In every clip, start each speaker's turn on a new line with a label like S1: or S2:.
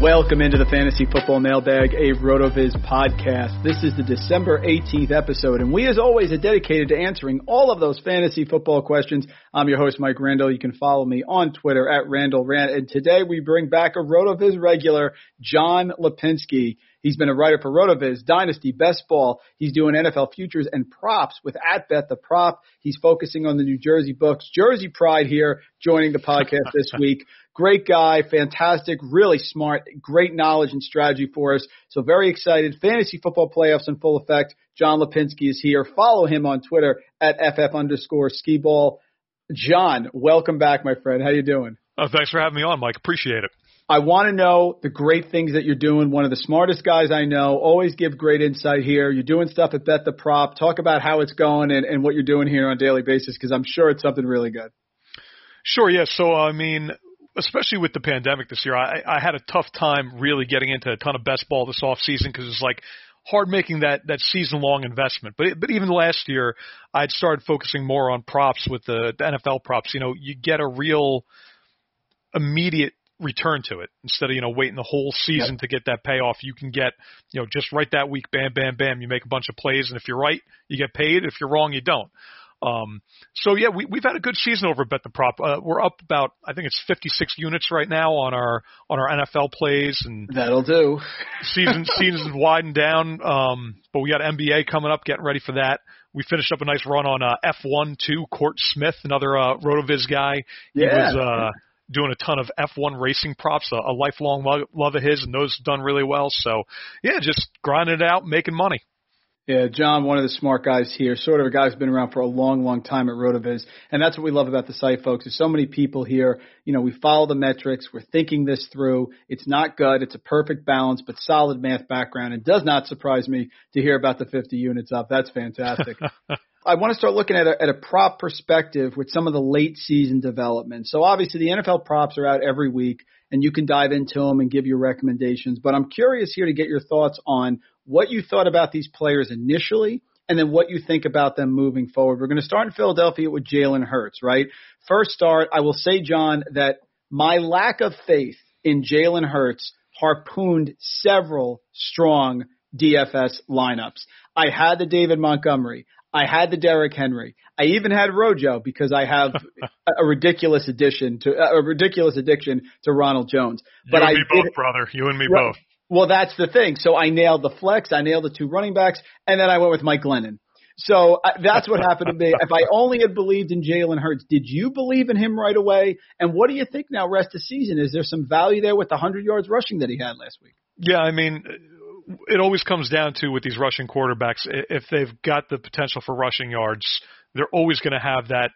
S1: Welcome into the Fantasy Football Mailbag, a RotoViz podcast. This is the December 18th episode, and we, as always, are dedicated to answering all of those fantasy football questions. I'm your host, Mike Randall. You can follow me on Twitter at Randall Rant, and today we bring back a RotoViz regular, John Lipinski. He's been a writer for RotoViz, Dynasty, Best Ball. He's doing NFL futures and props with at Bet the Prop. He's focusing on the New Jersey books. Jersey Pride here, joining the podcast this week. Great guy, fantastic, really smart, great knowledge and strategy for us. So very excited. Fantasy football playoffs in full effect. John Lipinski is here. Follow him on Twitter at ff underscore ski ball. John, welcome back, my friend. How you doing?
S2: Oh, thanks for having me on, Mike. Appreciate it.
S1: I want to know the great things that you're doing. One of the smartest guys I know. Always give great insight here. You're doing stuff at Bet the Prop. Talk about how it's going and, and what you're doing here on a daily basis because I'm sure it's something really good.
S2: Sure, yeah. So, I mean, especially with the pandemic this year, I, I had a tough time really getting into a ton of best ball this off season because it's like hard making that that season long investment. But but even last year, I'd started focusing more on props with the, the NFL props. You know, you get a real immediate return to it instead of you know waiting the whole season yep. to get that payoff. You can get you know just right that week, bam, bam, bam. You make a bunch of plays, and if you're right, you get paid. If you're wrong, you don't. Um, so yeah, we, we've had a good season over Bet the Prop. Uh, we're up about, I think it's 56 units right now on our on our NFL plays, and
S1: that'll do.
S2: season season's widened down, um, but we got NBA coming up, getting ready for that. We finished up a nice run on uh, F1 too. Court Smith, another uh, Rotoviz guy, he
S1: yeah.
S2: was uh, doing a ton of F1 racing props, a, a lifelong love, love of his, and those done really well. So yeah, just grinding it out, making money.
S1: Yeah, John, one of the smart guys here, sort of a guy who's been around for a long, long time at Rotoviz. And that's what we love about the site, folks. There's so many people here. You know, we follow the metrics. We're thinking this through. It's not good. It's a perfect balance, but solid math background. It does not surprise me to hear about the 50 units up. That's fantastic. I want to start looking at a, at a prop perspective with some of the late season development. So obviously the NFL props are out every week and you can dive into them and give your recommendations. But I'm curious here to get your thoughts on what you thought about these players initially and then what you think about them moving forward. We're going to start in Philadelphia with Jalen Hurts, right? First start, I will say, John, that my lack of faith in Jalen Hurts harpooned several strong DFS lineups. I had the David Montgomery. I had the Derrick Henry. I even had Rojo because I have a ridiculous addition to a ridiculous addiction to Ronald Jones.
S2: But you and I me both, brother. You and me right, both.
S1: Well, that's the thing. So I nailed the flex, I nailed the two running backs, and then I went with Mike Glennon. So I, that's what happened to me. If I only had believed in Jalen Hurts, did you believe in him right away? And what do you think now, rest of season? Is there some value there with the 100 yards rushing that he had last week?
S2: Yeah, I mean, it always comes down to with these rushing quarterbacks, if they've got the potential for rushing yards, they're always going to have that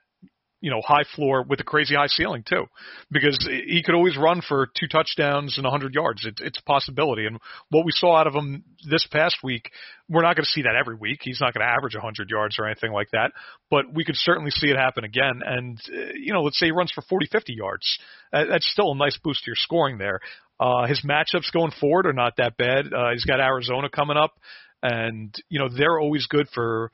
S2: you know, high floor with a crazy high ceiling too, because he could always run for two touchdowns and 100 yards. It, it's a possibility. And what we saw out of him this past week, we're not going to see that every week. He's not going to average 100 yards or anything like that, but we could certainly see it happen again. And, uh, you know, let's say he runs for 40, 50 yards. Uh, that's still a nice boost to your scoring there. Uh, his matchups going forward are not that bad. Uh, he's got Arizona coming up, and you know they're always good for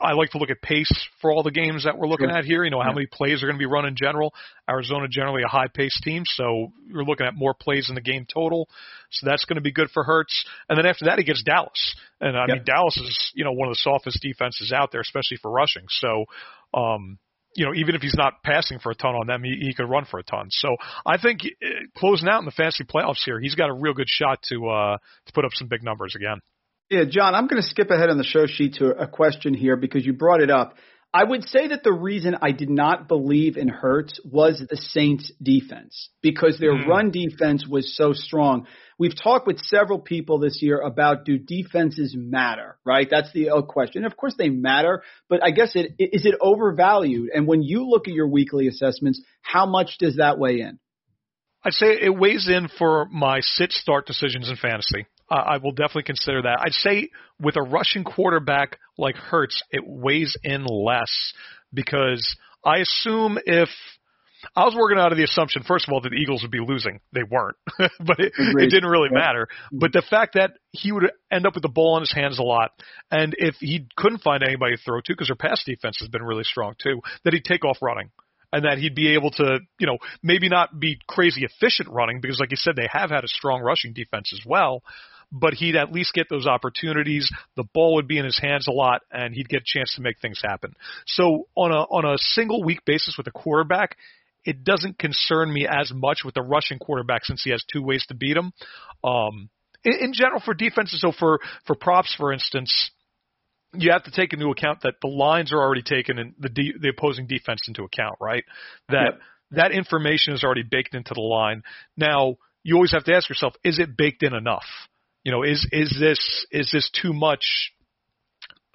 S2: I like to look at pace for all the games that we're looking
S1: Sure.
S2: at here. You know, how
S1: Yeah.
S2: many plays are going to be run in general. Arizona generally a high paced team, so you're looking at more plays in the game total. So that's going to be good for Hurts. And then after that, he gets Dallas. And I
S1: Yep.
S2: mean, Dallas is, you know, one of the softest defenses out there, especially for rushing. So, um, you know, even if he's not passing for a ton on them, he, he could run for a ton. So I think uh, closing out in the fantasy playoffs here, he's got a real good shot to uh, to put up some big numbers again.
S1: Yeah, John, I'm going to skip ahead on the show sheet to a question here because you brought it up. I would say that the reason I did not believe in Hurts was the Saints defense because their
S2: Mm.
S1: run defense was so strong. We've talked with several people this year about do defenses matter, right? That's the question. Of course they matter, but I guess it is it overvalued? And when you look at your weekly assessments, how much does that weigh in?
S2: I'd say it weighs in for my sit start decisions in fantasy. Uh, I will definitely consider that. I'd say with a rushing quarterback like Hurts, it weighs in less because I assume if I was working out of the assumption, first of all, that the Eagles would be losing. They weren't, but it, it didn't really matter. But the fact that he would end up with the ball in his hands a lot, and if he couldn't find anybody to throw to, because their pass defense has been really strong too, that he'd take off running and that he'd be able to, you know, maybe not be crazy efficient running because, like you said, they have had a strong rushing defense as well. But he'd at least get those opportunities. The ball would be in his hands a lot, and he'd get a chance to make things happen. So on a on a single week basis with a quarterback, it doesn't concern me as much with the rushing quarterback since he has two ways to beat him. Um, in, in general, for defenses, so for for props, for instance, you have to take into account that the lines are already taken and the de- the opposing defense into account, right? That
S1: Yep.
S2: that information is already baked into the line. Now, you always have to ask yourself, is it baked in enough? You know, is is this is this too much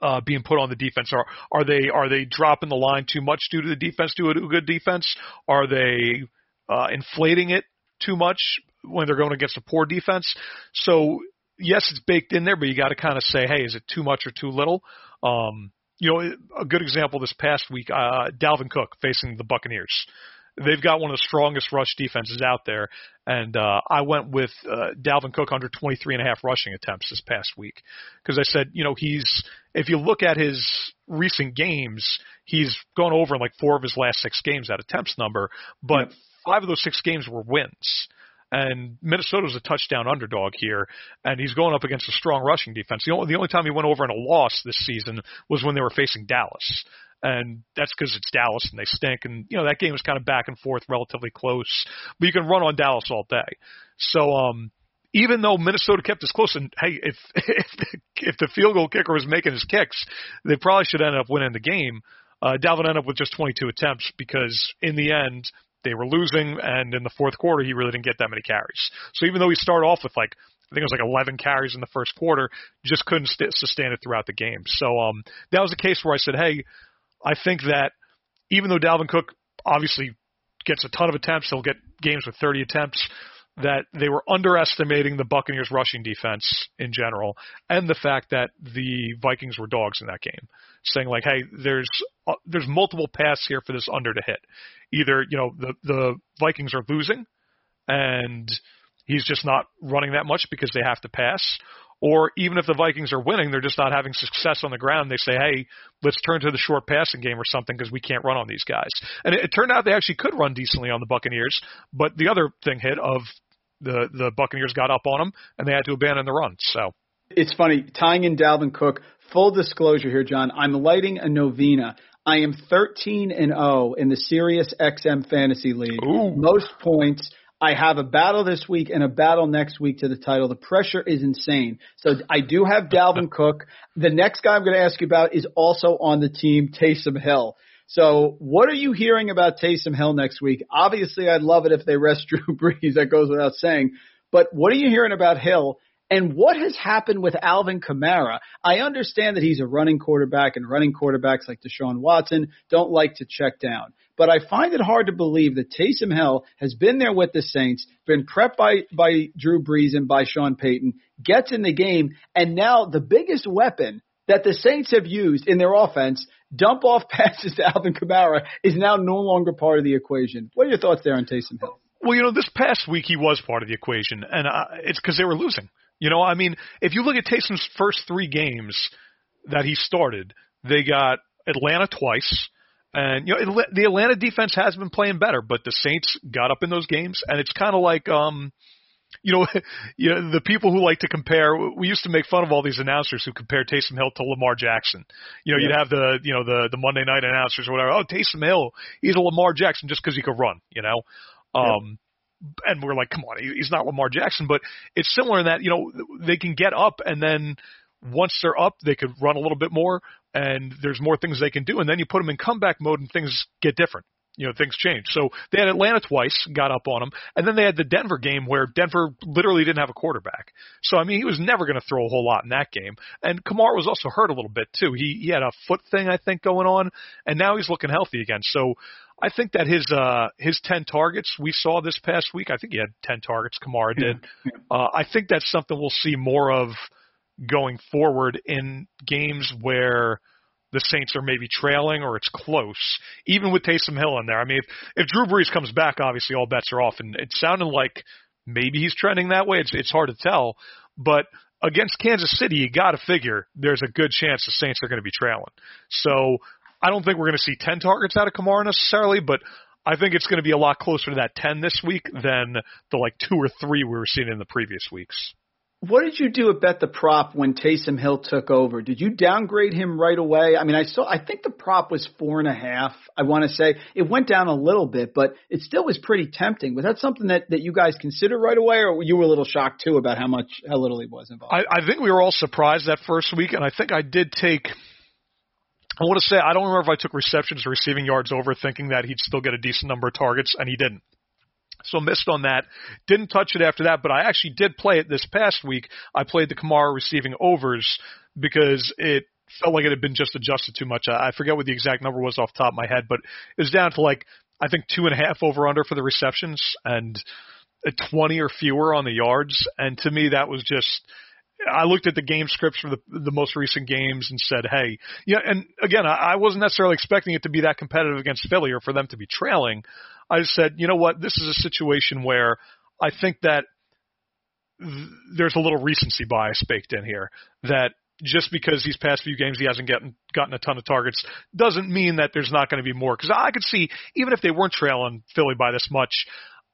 S2: uh, being put on the defense? Are are they are they dropping the line too much due to the defense do a good defense? Are they uh, inflating it too much when they're going against a poor defense? So yes, it's baked in there, but you got to kind of say, hey, is it too much or too little? Um, you know, a good example this past week, uh, Dalvin Cook facing the Buccaneers. They've got one of the strongest rush defenses out there, and uh, I went with uh, Dalvin Cook under 23 and a half rushing attempts this past week. Because I said, you know, he's if you look at his recent games, he's gone over in like four of his last six games that attempts number, but five of those six games were wins. And Minnesota's a touchdown underdog here, and he's going up against a strong rushing defense. The only, the only time he went over in a loss this season was when they were facing Dallas and that's because it's Dallas and they stink. And you know that game was kind of back and forth, relatively close. But you can run on Dallas all day. So um, even though Minnesota kept us close, and hey, if if the, if the field goal kicker was making his kicks, they probably should end up winning the game. Uh, Dalvin ended up with just 22 attempts because in the end they were losing, and in the fourth quarter he really didn't get that many carries. So even though he started off with like I think it was like 11 carries in the first quarter, just couldn't st- sustain it throughout the game. So um, that was a case where I said, hey. I think that even though Dalvin Cook obviously gets a ton of attempts, he'll get games with 30 attempts, that they were underestimating the Buccaneers rushing defense in general and the fact that the Vikings were dogs in that game. Saying like, hey, there's uh, there's multiple paths here for this under to hit. Either, you know, the the Vikings are losing and he's just not running that much because they have to pass or even if the Vikings are winning, they're just not having success on the ground. They say, "Hey, let's turn to the short passing game or something because we can't run on these guys." And it, it turned out they actually could run decently on the Buccaneers, but the other thing hit of the the Buccaneers got up on them and they had to abandon the run. So
S1: It's funny tying in Dalvin Cook. Full disclosure here, John. I'm lighting a novena. I am 13 and 0 in the Sirius XM Fantasy League.
S2: Ooh.
S1: Most points. I have a battle this week and a battle next week to the title. The pressure is insane. So I do have Dalvin Cook. The next guy I'm going to ask you about is also on the team, Taysom Hill. So what are you hearing about Taysom Hill next week? Obviously, I'd love it if they rest Drew Brees. That goes without saying. But what are you hearing about Hill? And what has happened with Alvin Kamara? I understand that he's a running quarterback and running quarterbacks like Deshaun Watson don't like to check down. But I find it hard to believe that Taysom Hill has been there with the Saints, been prepped by, by Drew Brees and by Sean Payton, gets in the game, and now the biggest weapon that the Saints have used in their offense, dump off passes to Alvin Kamara, is now no longer part of the equation. What are your thoughts there on Taysom Hill?
S2: Well, you know, this past week he was part of the equation, and uh, it's because they were losing. You know, I mean, if you look at Taysom's first three games that he started, they got Atlanta twice. And you know the Atlanta defense has been playing better, but the Saints got up in those games, and it's kind of like um, you know, you know the people who like to compare. We used to make fun of all these announcers who compare Taysom Hill to Lamar Jackson. You know, yeah. you'd have the you know the the Monday night announcers or whatever. Oh, Taysom Hill, he's a Lamar Jackson just because he could run. You know, um, yeah. And we're like, come on, he's not Lamar Jackson, but it's similar in that you know they can get up and then once they're up, they could run a little bit more, and there's more things they can do. And then you put them in comeback mode, and things get different. You know, things change. So they had Atlanta twice, got up on them, and then they had the Denver game where Denver literally didn't have a quarterback. So I mean, he was never going to throw a whole lot in that game. And Kamara was also hurt a little bit too. He he had a foot thing I think going on, and now he's looking healthy again. So I think that his uh his ten targets we saw this past week. I think he had ten targets. Kamara did. Yeah. Uh, I think that's something we'll see more of going forward in games where the Saints are maybe trailing or it's close, even with Taysom Hill in there. I mean, if, if Drew Brees comes back, obviously all bets are off, and it sounded like maybe he's trending that way. It's it's hard to tell, but against Kansas City, you got to figure there's a good chance the Saints are going to be trailing. So I don't think we're going to see 10 targets out of Kamara necessarily, but I think it's going to be a lot closer to that 10 this week than the like two or three we were seeing in the previous weeks.
S1: What did you do at Bet the Prop when Taysom Hill took over? Did you downgrade him right away? I mean, I saw. I think the prop was four and a half. I want to say it went down a little bit, but it still was pretty tempting. Was that something that that you guys considered right away, or you were a little shocked too about how much how little he was involved?
S2: I, I think we were all surprised that first week, and I think I did take. I want to say I don't remember if I took receptions or receiving yards over, thinking that he'd still get a decent number of targets, and he didn't. So missed on that. Didn't touch it after that, but I actually did play it this past week. I played the Kamara receiving overs because it felt like it had been just adjusted too much. I forget what the exact number was off the top of my head, but it was down to like I think two and a half over under for the receptions and uh, twenty or fewer on the yards. And to me, that was just I looked at the game scripts for the the most recent games and said, hey, yeah. And again, I, I wasn't necessarily expecting it to be that competitive against Philly or for them to be trailing. I said, you know what, this is a situation where I think that th- there's a little recency bias baked in here. That just because these past few games he hasn't gotten gotten a ton of targets doesn't mean that there's not going to be more. Because I could see even if they weren't trailing Philly by this much,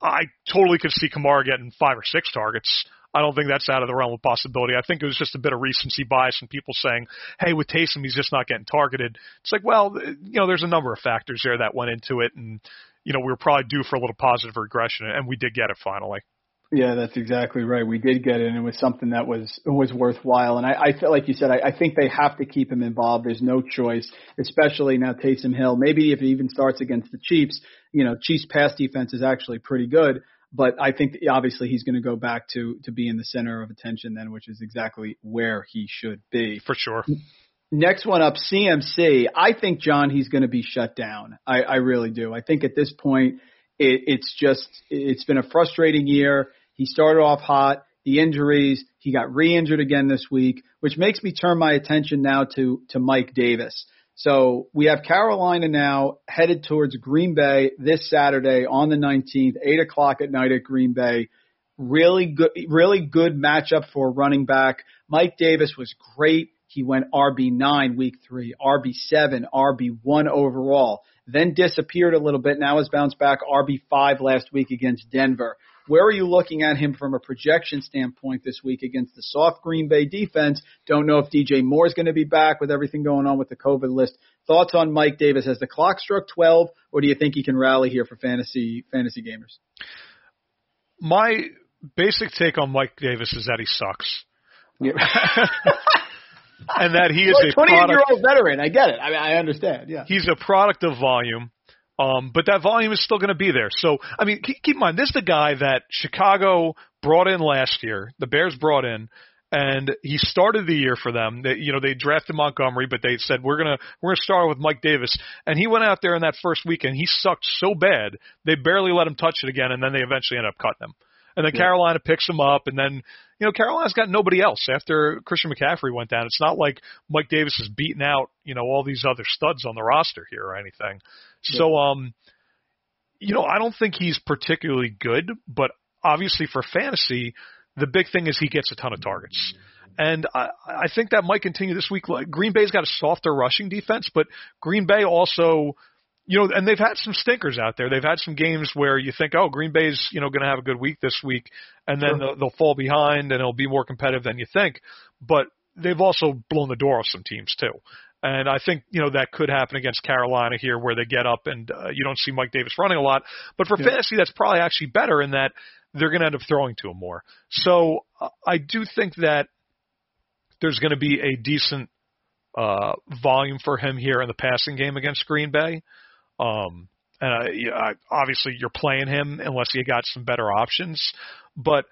S2: I totally could see Kamara getting five or six targets. I don't think that's out of the realm of possibility. I think it was just a bit of recency bias and people saying, "Hey, with Taysom, he's just not getting targeted." It's like, well, you know, there's a number of factors there that went into it, and you know, we were probably due for a little positive regression, and we did get it finally.
S1: Yeah, that's exactly right. We did get it, and it was something that was was worthwhile. And I, I feel like you said, I, I think they have to keep him involved. There's no choice, especially now Taysom Hill. Maybe if he even starts against the Chiefs, you know, Chiefs pass defense is actually pretty good. But I think obviously he's going to go back to to be in the center of attention then, which is exactly where he should be.
S2: For sure.
S1: Next one up, CMC. I think John, he's going to be shut down. I, I really do. I think at this point, it, it's just it's been a frustrating year. He started off hot, the injuries. He got re-injured again this week, which makes me turn my attention now to to Mike Davis. So we have Carolina now headed towards Green Bay this Saturday on the 19th, eight o'clock at night at Green Bay. Really good, really good matchup for running back. Mike Davis was great he went RB9 week three, RB7, RB1 overall, then disappeared a little bit. Now has bounced back RB5 last week against Denver. Where are you looking at him from a projection standpoint this week against the soft Green Bay defense? Don't know if DJ Moore is going to be back with everything going on with the COVID list. Thoughts on Mike Davis? Has the clock struck 12, or do you think he can rally here for fantasy fantasy gamers?
S2: My basic take on Mike Davis is that he sucks. Yeah. and that he is
S1: a 28 year old veteran. I get it. I mean, I understand. Yeah.
S2: He's a product of volume. Um, but that volume is still going to be there. So, I mean, keep, keep in mind, this is the guy that Chicago brought in last year. The Bears brought in, and he started the year for them. They, you know, they drafted Montgomery, but they said we're gonna we're gonna start with Mike Davis, and he went out there in that first weekend. He sucked so bad they barely let him touch it again, and then they eventually ended up cutting him. And then yeah. Carolina picks him up, and then you know Carolina's got nobody else after Christian McCaffrey went down. It's not like Mike Davis is beating out you know all these other studs on the roster here or anything. So, um, you know, I don't think he's particularly good, but obviously for fantasy, the big thing is he gets a ton of targets. And I, I think that might continue this week. Like Green Bay's got a softer rushing defense, but Green Bay also, you know, and they've had some stinkers out there. They've had some games where you think, oh, Green Bay's, you know, going to have a good week this week, and then sure. they'll, they'll fall behind and it'll be more competitive than you think. But they've also blown the door off some teams too. And I think you know that could happen against Carolina here, where they get up and uh, you don't see Mike Davis running a lot. But for yeah. fantasy, that's probably actually better in that they're going to end up throwing to him more. So uh, I do think that there's going to be a decent uh, volume for him here in the passing game against Green Bay. Um, and uh, yeah, obviously, you're playing him unless you got some better options. But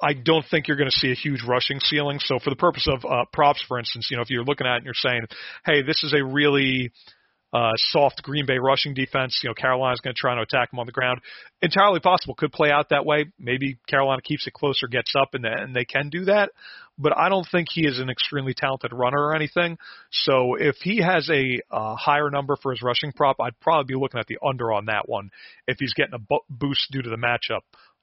S2: I don't think you're going to see a huge rushing ceiling. So for the purpose of uh, props, for instance, you know, if you're looking at it and you're saying, hey, this is a really uh, soft Green Bay rushing defense, you know, Carolina's going to try to attack them on the ground. Entirely possible. Could play out that way. Maybe Carolina keeps it closer, gets up, and, and they can do that. But I don't think he is an extremely talented runner or anything. So if he has a uh, higher number for his rushing prop, I'd probably be looking at the under on that one if he's getting a boost due to the matchup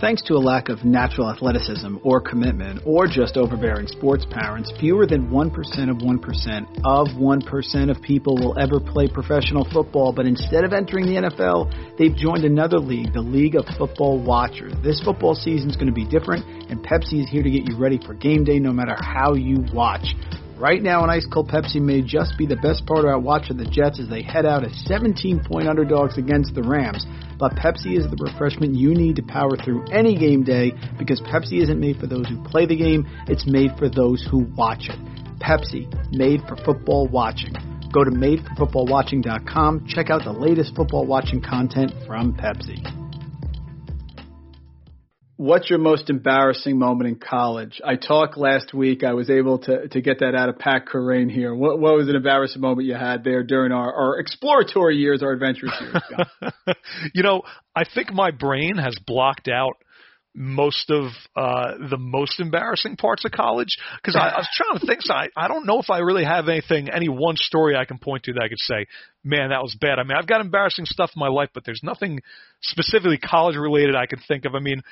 S1: Thanks to a lack of natural athleticism or commitment, or just overbearing sports parents, fewer than 1% of 1% of 1% of people will ever play professional football, but instead of entering the NFL, they've joined another league, the League of Football Watchers. This football season is going to be different, and Pepsi is here to get you ready for game day no matter how you watch. Right now, an ice cold Pepsi may just be the best part about watching the Jets as they head out as 17 point underdogs against the Rams. But Pepsi is the refreshment you need to power through any game day because Pepsi isn't made for those who play the game, it's made for those who watch it. Pepsi, made for football watching. Go to madeforfootballwatching.com, check out the latest football watching content from Pepsi. What's your most embarrassing moment in college? I talked last week. I was able to to get that out of Pat Kerrane here. What what was an embarrassing moment you had there during our, our exploratory years, our adventurous years?
S2: you know, I think my brain has blocked out most of uh the most embarrassing parts of college because I, I was trying to think. So I I don't know if I really have anything, any one story I can point to that I could say, man, that was bad. I mean, I've got embarrassing stuff in my life, but there's nothing specifically college related I can think of. I mean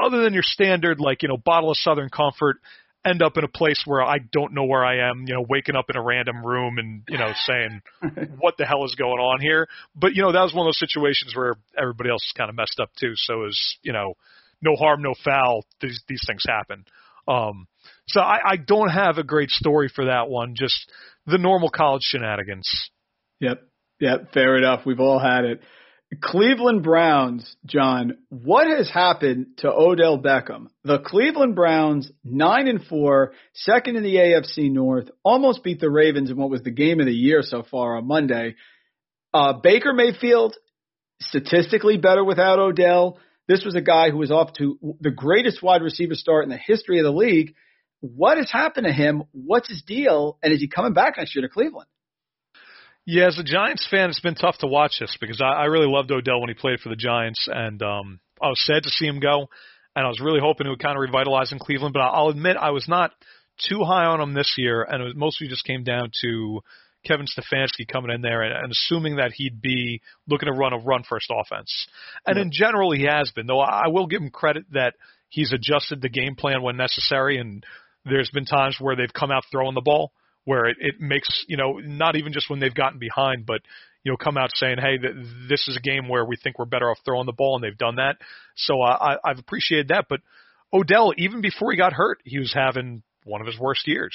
S2: other than your standard like you know bottle of Southern Comfort, end up in a place where I don't know where I am, you know, waking up in a random room and, you know, saying, what the hell is going on here? But, you know, that was one of those situations where everybody else is kind of messed up too. So it was, you know, no harm, no foul. These, these things happen. Um, so I, I don't have a great story for that one. Just the normal college shenanigans.
S1: Yep. Yep. Fair enough. We've all had it Cleveland Browns, John, what has happened to Odell Beckham? The Cleveland Browns, 9 and 4, second in the AFC North, almost beat the Ravens in what was the game of the year so far on Monday. Uh, Baker Mayfield, statistically better without Odell. This was a guy who was off to the greatest wide receiver start in the history of the league. What has happened to him? What's his deal? And is he coming back next year to Cleveland?
S2: Yeah, as a Giants fan, it's been tough to watch this because I, I really loved Odell when he played for the Giants, and um, I was sad to see him go. And I was really hoping it would kind of revitalize in Cleveland, but I'll admit I was not too high on him this year, and it was mostly just came down to Kevin Stefanski coming in there and, and assuming that he'd be looking to run a run first offense. And in general, he has been, though I will give him credit that he's adjusted the game plan when necessary, and there's been times where they've come out throwing the ball where it, it makes you know not even just when they've gotten behind, but you know come out saying, hey, th- this is a game where we think we're better off throwing the ball, and they've done that. So I, I've appreciated that. But Odell, even before he got hurt, he was having one of his worst years.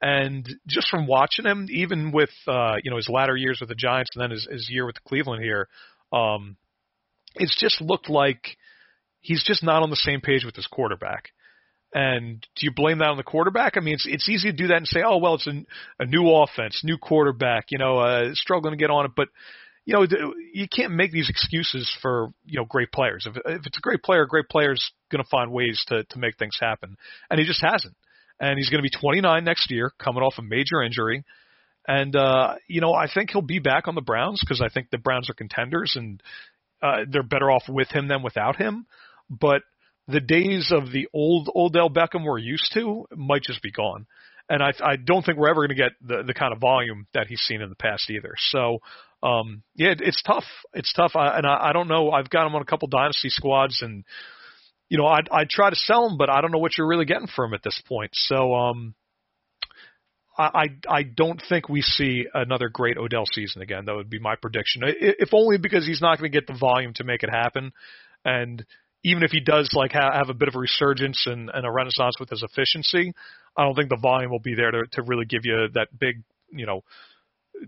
S2: And just from watching him, even with uh, you know his latter years with the Giants and then his, his year with Cleveland here, um, it's just looked like he's just not on the same page with his quarterback. And do you blame that on the quarterback? I mean, it's it's easy to do that and say, oh well, it's a, a new offense, new quarterback, you know, uh, struggling to get on it. But you know, you can't make these excuses for you know great players. If if it's a great player, a great player's going to find ways to to make things happen, and he just hasn't. And he's going to be 29 next year, coming off a major injury. And uh, you know, I think he'll be back on the Browns because I think the Browns are contenders and uh, they're better off with him than without him. But the days of the old Odell Beckham we're used to might just be gone. And I, I don't think we're ever going to get the, the kind of volume that he's seen in the past either. So, um, yeah, it, it's tough. It's tough. I, and I, I don't know. I've got him on a couple dynasty squads, and you know, I'd, I'd try to sell him, but I don't know what you're really getting for him at this point. So, um, I, I I don't think we see another great Odell season again. That would be my prediction. If only because he's not going to get the volume to make it happen, and even if he does like ha- have a bit of a resurgence and, and a renaissance with his efficiency, I don't think the volume will be there to, to really give you that big, you know,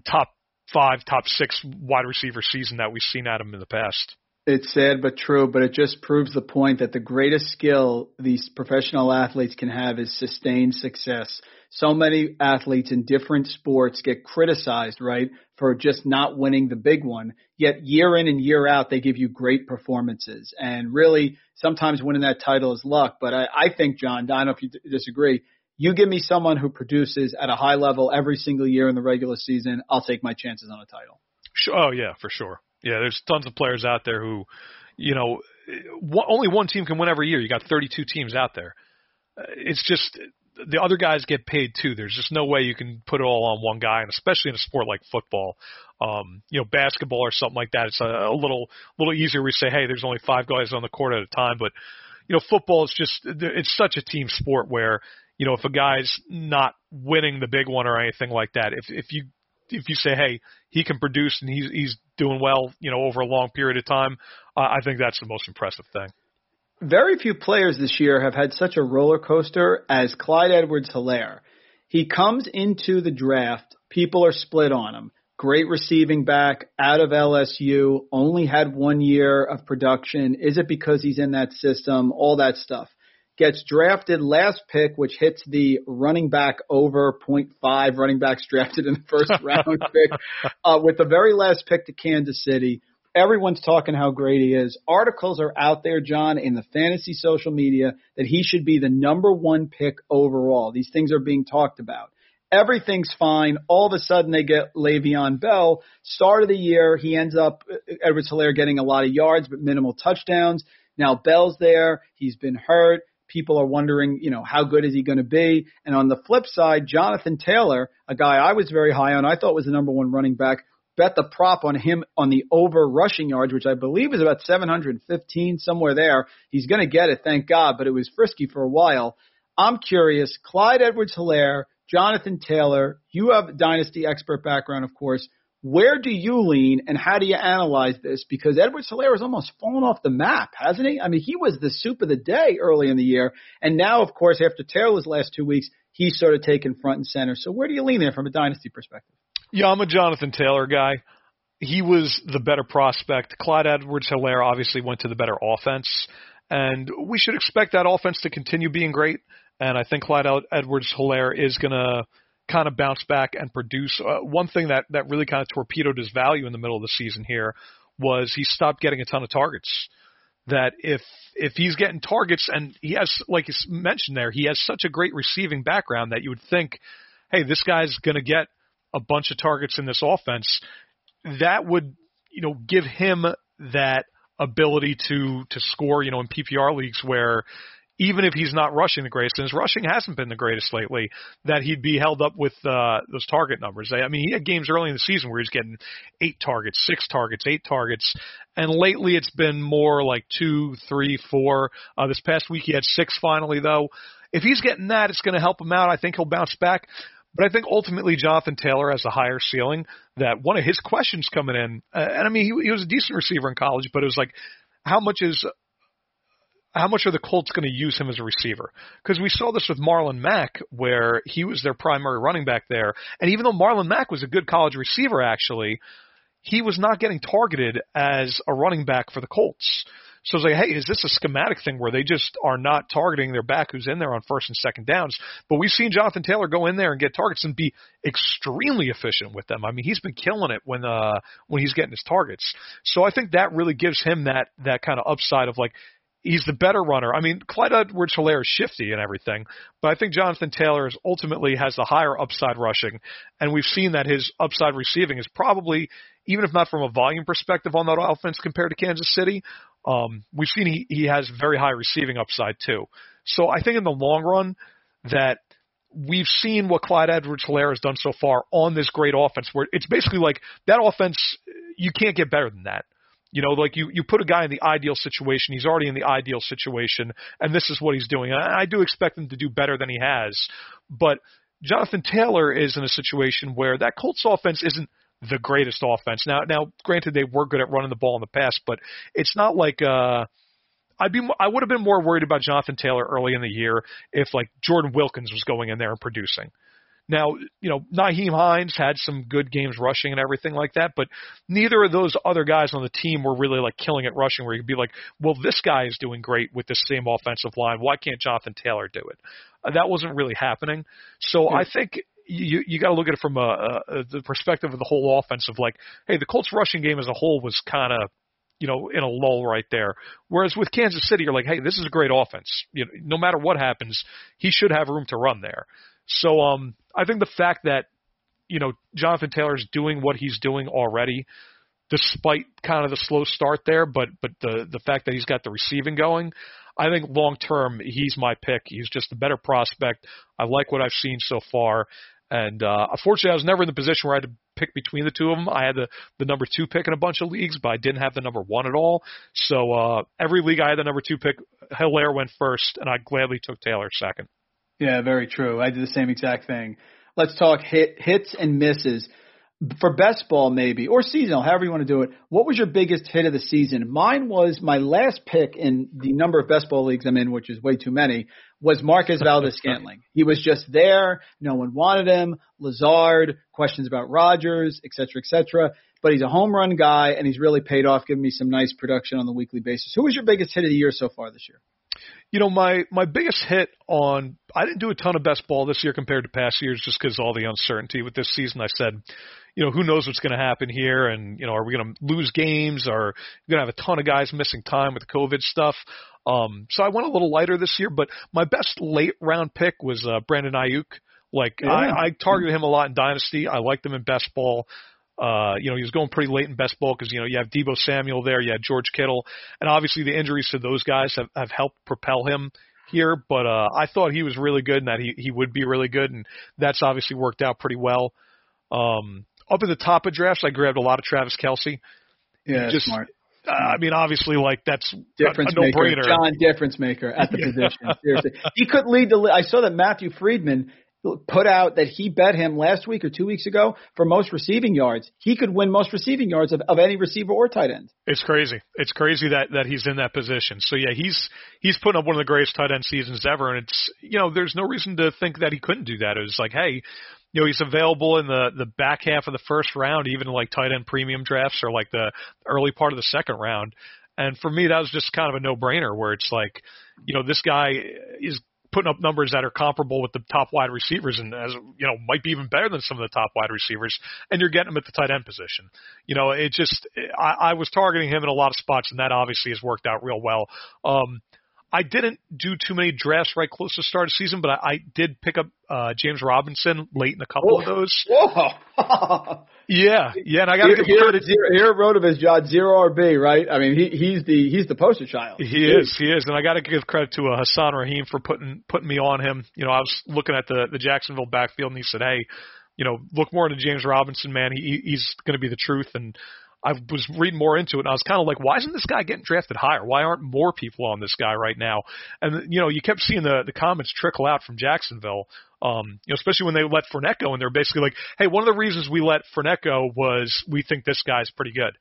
S2: top five, top six wide receiver season that we've seen at him in the past.
S1: It's sad but true, but it just proves the point that the greatest skill these professional athletes can have is sustained success so many athletes in different sports get criticized, right, for just not winning the big one. Yet year in and year out, they give you great performances. And really, sometimes winning that title is luck. But I, I think, John, I don't know if you disagree. You give me someone who produces at a high level every single year in the regular season, I'll take my chances on a title.
S2: Sure. Oh yeah, for sure. Yeah, there's tons of players out there who, you know, eh, only one team can win every year. You got 32 teams out there. Eh, it's just the other guys get paid too. There's just no way you can put it all on one guy, and especially in a sport like football, um, you know, basketball or something like that. It's a, a little little easier. We say, hey, there's only five guys on the court at a time, but you know, football is just it's such a team sport where you know if a guy's not winning the big one or anything like that, if if you if you say, hey, he can produce and he's he's doing well, you know, over a long period of time, uh, I think that's the most impressive thing
S1: very few players this year have had such a roller coaster as Clyde Edwards Helaire. He comes into the draft, people are split on him. Great receiving back out of LSU, only had one year of production. Is it because he's in that system? All that stuff. Gets drafted last pick, which hits the running back over 0.5 running backs drafted in the first round pick, uh, with the very last pick to Kansas City Everyone's talking how great he is. Articles are out there, John, in the fantasy social media that he should be the number one pick overall. These things are being talked about. Everything's fine. All of a sudden, they get Le'Veon Bell. Start of the year, he ends up Edwards Helaire getting a lot of yards but minimal touchdowns. Now Bell's there. He's been hurt. People are wondering, you know, how good is he going to be? And on the flip side, Jonathan Taylor, a guy I was very high on, I thought was the number one running back, bet the prop on him on the over rushing yards, which I believe is about 715, somewhere there. He's going to get it, thank God, but it was frisky for a while. I'm curious, Clyde Edwards Helaire, Jonathan Taylor, you have dynasty expert background, of course. Where do you lean and how do you analyze this? Because Edwards Helaire has almost fallen off the map, hasn't he? I mean, he was the soup of the day early in the year. And now, of course, after Taylor's last two weeks, he's sort of taken front and center. So where do you lean there from a dynasty perspective?
S2: Yeah, I'm a Jonathan Taylor guy. he was the better prospect. Clyde Edwards Helaire obviously went to the better offense, and we should expect that offense to continue being great. And I think Clyde Edwards Helaire is going to kind of bounce back and produce. Uh, one thing that, that really kind of torpedoed his value in the middle of the season here was he stopped getting a ton of targets. That if if he's getting targets and he has like you mentioned there, he has such a great receiving background that you would think, hey, this guy's going to get a bunch of targets in this offense. That would you know give him that ability to to score, you know, in PPR leagues where even if he's not rushing the greatest, and his rushing hasn't been the greatest lately, that he'd be held up with uh, those target numbers. I mean, he had games early in the season where he's getting eight targets, six targets, eight targets, and lately it's been more like two, three, four. Uh, this past week he had six finally, though. If he's getting that, it's going to help him out. I think he'll bounce back. But I think ultimately Jonathan Taylor has a higher ceiling. That one of his questions coming in, uh, and I mean he, he was a decent receiver in college, but it was like, how much is how much are the Colts going to use him as a receiver? Because we saw this with Marlon Mack, where he was their primary running back there, and even though Marlon Mack was a good college receiver, actually, he was not getting targeted as a running back for the Colts. So it's like, hey, is this a schematic thing where they just are not targeting their back who's in there on first and second downs? But we've seen Jonathan Taylor go in there and get targets and be extremely efficient with them. I mean, he's been killing it when uh when he's getting his targets. So I think that really gives him that that kind of upside of like, he's the better runner. I mean, Clyde Edwards Helaire is shifty and everything, but I think Jonathan Taylor is ultimately has the higher upside rushing, and we've seen that his upside receiving is probably, even if not from a volume perspective on that offense compared to Kansas City, um, we've seen he, he has very high receiving upside too. So I think in the long run that we've seen what Clyde Edwards Helaire has done so far on this great offense where it's basically like that offense, you can't get better than that. You know, like you, you put a guy in the ideal situation, he's already in the ideal situation, and this is what he's doing. And I do expect him to do better than he has. But Jonathan Taylor is in a situation where that Colts offense isn't the greatest offense. Now, now, granted, they were good at running the ball in the past, but it's not like uh, I'd be I would have been more worried about Jonathan Taylor early in the year if like Jordan Wilkins was going in there and producing. Now, you know, Nyheim Hines had some good games rushing and everything like that, but neither of those other guys on the team were really like killing it rushing where you could be like, well, this guy is doing great with the same offensive line. Why can't Jonathan Taylor do it? Uh, that wasn't really happening. So yeah. I think you you got to look at it from a, a, the perspective of the whole offense of like, hey, the Colts rushing game as a whole was kind of you know, in a lull right there. Whereas with Kansas City, you're like, hey, this is a great offense. You know, no matter what happens, he should have room to run there. So um, I think the fact that you know Jonathan Taylor's doing what he's doing already, despite kind of the slow start there, but but the the fact that he's got the receiving going, I think long term he's my pick. He's just a better prospect. I like what I've seen so far. And uh, unfortunately, I was never in the position where I had to pick between the two of them. I had the, the number two pick in a bunch of leagues, but I didn't have the number one at all. So uh, every league I had the number two pick. Helaire went first, and I gladly took Taylor second.
S1: Yeah, very true. I did the same exact thing. Let's talk hit hits and misses for best ball maybe or seasonal, however you want to do it. What was your biggest hit of the season? Mine was my last pick in the number of best ball leagues I'm in, which is way too many. Was Marquez Valdes Scantling. He was just there. No one wanted him. Lazard, questions about Rodgers, et cetera, et cetera. But he's a home run guy, and he's really paid off, giving me some nice production on the weekly basis. Who was your biggest hit of the year so far this year?
S2: You know, my my biggest hit on I didn't do a ton of best ball this year compared to past years just because all the uncertainty with this season. I said, you know, who knows what's going to happen here, and you know, are we going to lose games? Or going to have a ton of guys missing time with the COVID stuff? Um, so I went a little lighter this year, but my best late round pick was uh, Brandon Aiyuk. Like yeah. I, I targeted him a lot in Dynasty. I liked him in best ball. Uh, you know, he was going pretty late in best ball because, you know, you have Deebo Samuel there, you had George Kittle, and obviously the injuries to those guys have, have helped propel him here, but uh, I thought he was really good and that he, he would be really good, and that's obviously worked out pretty well. Um, up at the top of drafts, I grabbed a lot of Travis Kelce.
S1: Yeah, just, smart.
S2: Uh, I mean, obviously, like that's
S1: difference
S2: a, a
S1: maker. John difference maker at the position. Seriously, he could lead the. I saw that Matthew Freedman put out that he bet him last week or two weeks ago for most receiving yards. He could win most receiving yards of, of any receiver or tight end.
S2: It's crazy. It's crazy that that he's in that position. So yeah, he's he's putting up one of the greatest tight end seasons ever, and it's you know there's no reason to think that he couldn't do that. It was like, hey, you know, he's available in the the back half of the first round, even like tight end premium drafts or like the early part of the second round. And for me, that was just kind of a no brainer where it's like, you know, this guy is putting up numbers that are comparable with the top wide receivers and as you know might be even better than some of the top wide receivers and you're getting him at the tight end position. You know it just i, I was targeting him in a lot of spots and that obviously has worked out real well. Um I didn't do too many drafts right close to the start of the season, but I, I did pick up uh, James Robinson late in a couple
S1: Whoa.
S2: of those.
S1: Whoa.
S2: yeah, yeah, and I got to
S1: here,
S2: give credit.
S1: Here, here of his job zero RB, right? I mean, he he's the he's the poster child.
S2: He is, he is, and I got to give credit to uh, Hassan Rahim for putting putting me on him. You know, I was looking at the the Jacksonville backfield, and he said, "Hey, you know, look more into James Robinson, man. He he's going to be the truth." And I was reading more into it, and I was kind of like, why isn't this guy getting drafted higher? Why aren't more people on this guy right now? And you know, you kept seeing the the comments trickle out from Jacksonville, um, you know, especially when they let Fournette go, and they're basically like, hey, one of the reasons we let Fournette go was we think this guy's pretty good.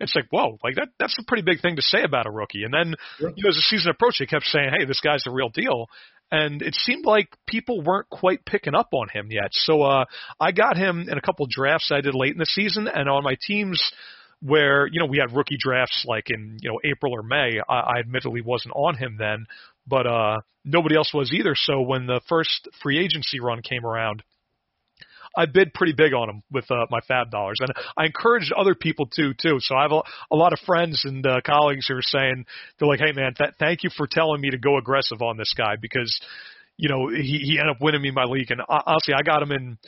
S2: It's like, whoa, like that that's a pretty big thing to say about a rookie. And then you know, as the season approached, they kept saying, hey, this guy's the real deal. And it seemed like people weren't quite picking up on him yet. So uh I got him in a couple drafts I did late in the season and on my teams where you know we had rookie drafts like in you know April or May. I, I admittedly wasn't on him then, but uh, nobody else was either. So when the first free agency run came around, I bid pretty big on him with uh, my fab dollars, and I encouraged other people to too. So I have a, a lot of friends and uh, colleagues who are saying they're like, "Hey man, th- thank you for telling me to go aggressive on this guy because." You know, he he ended up winning me my league, and uh, honestly, I got him in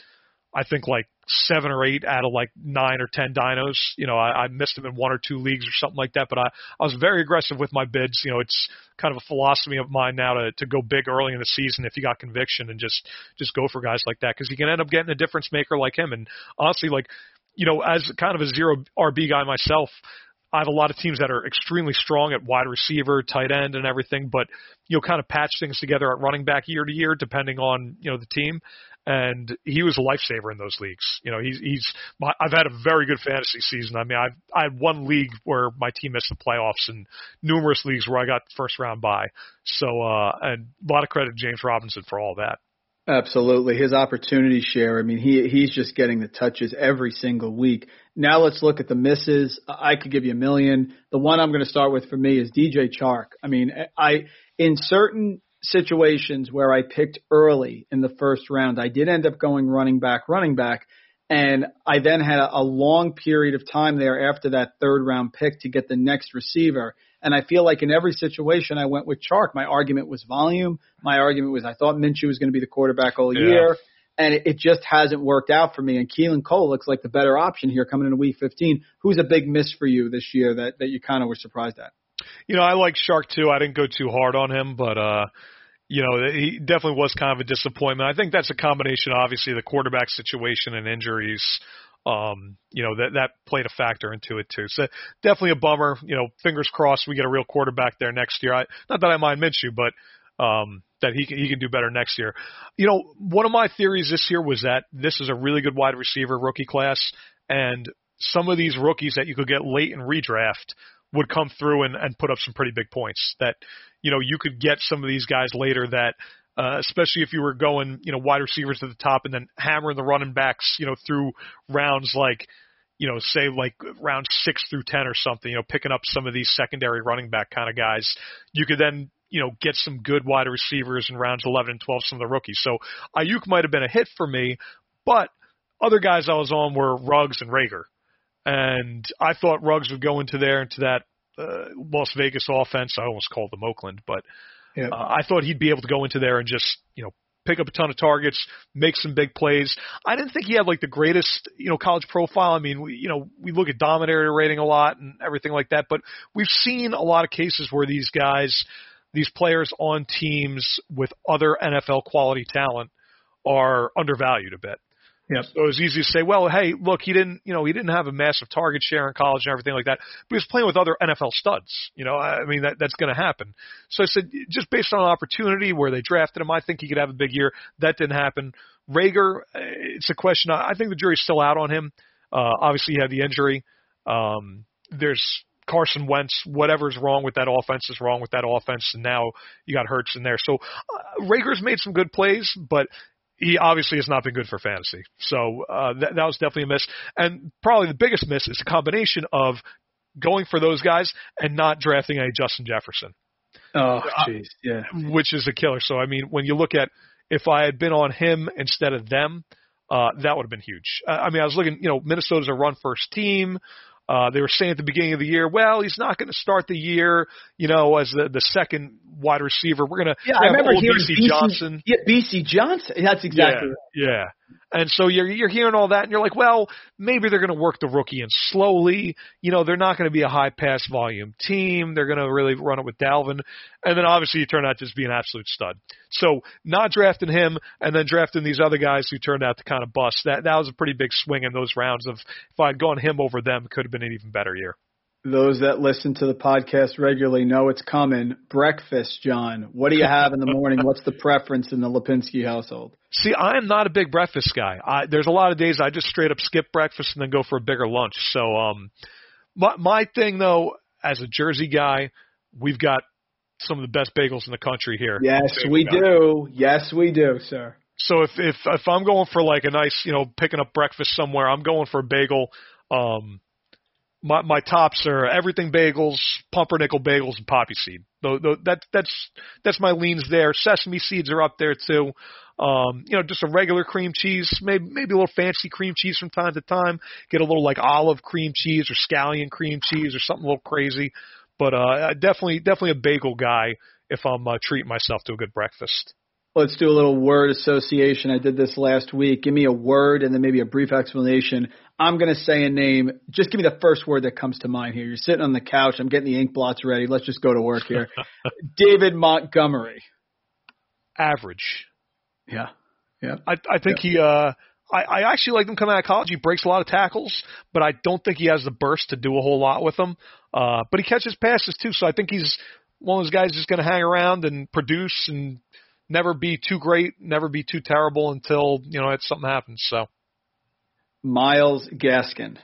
S2: I think like seven or eight out of like nine or ten dinos. You know, I, I missed them in one or two leagues or something like that. But I, I was very aggressive with my bids. You know, it's kind of a philosophy of mine now to to go big early in the season if you got conviction and just just go for guys like that because you can end up getting a difference maker like him. And honestly, like you know, as kind of a zero RB guy myself. I have a lot of teams that are extremely strong at wide receiver, tight end, and everything, but you know, kind of patch things together at running back year to year, depending on you know the team and he was a lifesaver in those leagues. You know, he's he's my, I've had a very good fantasy season. I mean, I've I had one league where my team missed the playoffs, and numerous leagues where I got first round bye. So, uh, and a lot of credit to James Robinson for all that.
S1: Absolutely, his opportunity share. I mean, he he's just getting the touches every single week. Now let's look at the misses. I could give you a million. The one I'm going to start with for me is DJ Chark. I mean, I in certain situations where I picked early in the first round. I did end up going running back, running back, and I then had a, a long period of time there after that third round pick to get the next receiver. And I feel like in every situation I went with Chark. My argument was volume. My argument was I thought Minshew was going to be the quarterback all
S2: Yeah.
S1: year. And it, it just hasn't worked out for me. And Keelan Cole looks like the better option here coming into week 15. Who's a big miss for you this year that, that you kind of were surprised at?
S2: You know, I like Chark too. I didn't go too hard on him, but uh you know, he definitely was kind of a disappointment. I think that's a combination, obviously, the quarterback situation and injuries. Um, you know, that that played a factor into it too. So definitely a bummer. You know, fingers crossed we get a real quarterback there next year. I, not that I mind Minshew, but um, that he can he can do better next year. You know, one of my theories this year was that this is a really good wide receiver rookie class, and some of these rookies that you could get late in redraft would come through and, and put up some pretty big points. That you know you could get some of these guys later that. Uh, especially if you were going, you know, wide receivers to the top and then hammering the running backs, you know, through rounds like, you know, say like round six through ten or something, you know, picking up some of these secondary running back kind of guys. You could then, you know, get some good wide receivers in rounds eleven and twelve, some of the rookies. So Aiyuk might have been a hit for me, but other guys I was on were Ruggs and Reagor. And I thought Ruggs would go into there into that uh, Las Vegas offense. I almost called them Oakland, but
S1: Yeah.
S2: uh, I thought he'd be able to go into there and just, you know, pick up a ton of targets, make some big plays. I didn't think he had like the greatest, you know, college profile. I mean, we, you know, we look at dominator rating a lot and everything like that, but we've seen a lot of cases where these guys, these players on teams with other NFL quality talent are undervalued a bit.
S1: Yep.
S2: So it was easy to say, well, hey, look, he didn't, you know, he didn't have a massive target share in college and everything like that, but he was playing with other NFL studs. You know, I mean, that that's going to happen. So I said, just based on opportunity where they drafted him, I think he could have a big year. That didn't happen. Reagor, uh, it's a question. I I think the jury's still out on him. Uh, obviously, he had the injury. Um, there's Carson Wentz. Whatever's wrong with that offense is wrong with that offense, and now you got Hurts in there. So uh, Reagor's made some good plays, but he obviously has not been good for fantasy. So uh, that, that was definitely a miss. And probably the biggest miss is a combination of going for those guys and not drafting a Justin Jefferson.
S1: Oh, jeez, yeah.
S2: Which is a killer. So I mean, when you look at if I had been on him instead of them, uh, that would have been huge. Uh, I mean, I was looking, you know, Minnesota's a run first team. Uh, they were saying at the beginning of the year, well, he's not going to start the year, you know, as the the second wide receiver. We're going to
S1: yeah, I remember hearing
S2: Bisi Johnson.
S1: Yeah, Bisi Johnson. That's exactly.
S2: Yeah, yeah. And so you're you're hearing all that, and you're like, well, maybe they're going to work the rookie in slowly. You know, they're not going to be a high pass volume team. They're going to really run it with Dalvin, and then obviously he turned out to just be an absolute stud. So not drafting him and then drafting these other guys who turned out to kind of bust. That that was a pretty big swing in those rounds. Of if I'd gone him over them, could have been an even better year.
S1: Those that listen to the podcast regularly know it's coming. Breakfast, John. What do you have in the morning? What's the preference in the Lipinski household?
S2: See, I am not a big breakfast guy. I, there's a lot of days I just straight up skip breakfast and then go for a bigger lunch. So, um, my my thing though, as a Jersey guy, we've got some of the best bagels in the country here.
S1: Yes, we do. Yes, we do, sir.
S2: So if if if I'm going for like a nice, you know, picking up breakfast somewhere, I'm going for a bagel. Um, my my tops are everything bagels, pumpernickel bagels, and poppy seed. Though that that's that's my leans there. Sesame seeds are up there too. Um, you know, just a regular cream cheese, maybe maybe a little fancy cream cheese from time to time. Get a little like olive cream cheese or scallion cream cheese or something a little crazy. But uh, definitely definitely a bagel guy if I'm uh, treating myself to a good breakfast.
S1: Let's do a little word association. I did this last week. Give me a word and then maybe a brief explanation. I'm going to say a name. Just give me the first word that comes to mind here. You're sitting on the couch. I'm getting the ink blots ready. Let's just go to work here. David Montgomery.
S2: Average.
S1: Yeah. Yeah.
S2: I, I think yeah. he, uh, I, I actually like him coming out of college. He breaks a lot of tackles, but I don't think he has the burst to do a whole lot with them. Uh, but he catches passes too, so I think he's one of those guys just going to hang around and produce and never be too great, never be too terrible until you know it's something happens. So,
S1: Myles Gaskin,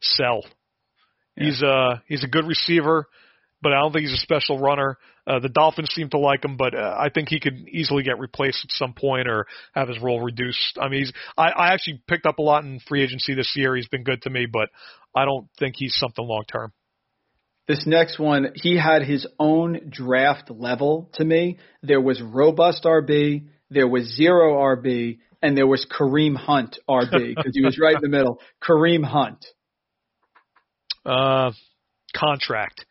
S2: sell. Yeah. He's a he's a good receiver, but I don't think he's a special runner. Uh, the Dolphins seem to like him, but uh, I think he could easily get replaced at some point or have his role reduced. I mean, he's I, I actually picked up a lot in free agency this year. He's been good to me, but I don't think he's something long term.
S1: This next one, he had his own draft level to me. There was robust RB, there was zero RB, and there was Kareem Hunt RB because he was right in the middle. Kareem Hunt.
S2: Uh, contract.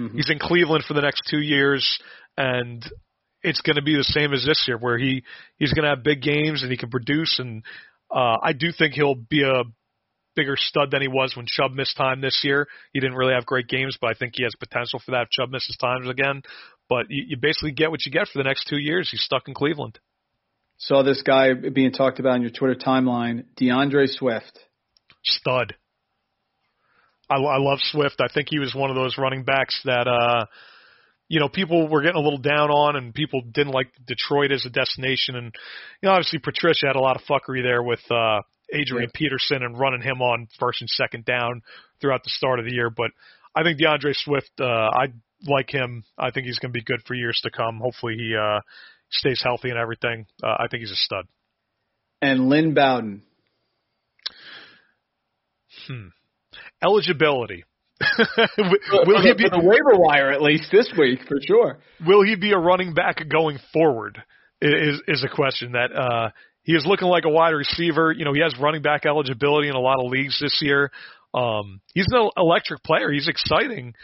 S2: Mm-hmm. He's in Cleveland for the next two years, and it's going to be the same as this year, where he he's going to have big games and he can produce. And uh, I do think he'll be a bigger stud than he was when Chubb missed time this year. He didn't really have great games, but I think he has potential for that if Chubb misses times again. But you, you basically get what you get for the next two years. He's stuck in Cleveland.
S1: Saw this guy being talked about on your Twitter timeline, DeAndre Swift.
S2: Stud. I, I love Swift. I think he was one of those running backs that, uh, you know, people were getting a little down on, and people didn't like Detroit as a destination. And you know, obviously Patricia had a lot of fuckery there with uh, Adrian yeah. Peterson and running him on first and second down throughout the start of the year. But I think DeAndre Swift, uh, I like him. I think he's going to be good for years to come. Hopefully he uh, stays healthy and everything. Uh, I think he's a stud.
S1: And Lynn Bowden.
S2: Hmm. Eligibility.
S1: will he be the waiver wire at least this week for sure?
S2: Will he be a running back going forward? Is is a question that uh, he is looking like a wide receiver. You know, he has running back eligibility in a lot of leagues this year. Um, he's an electric player. He's exciting,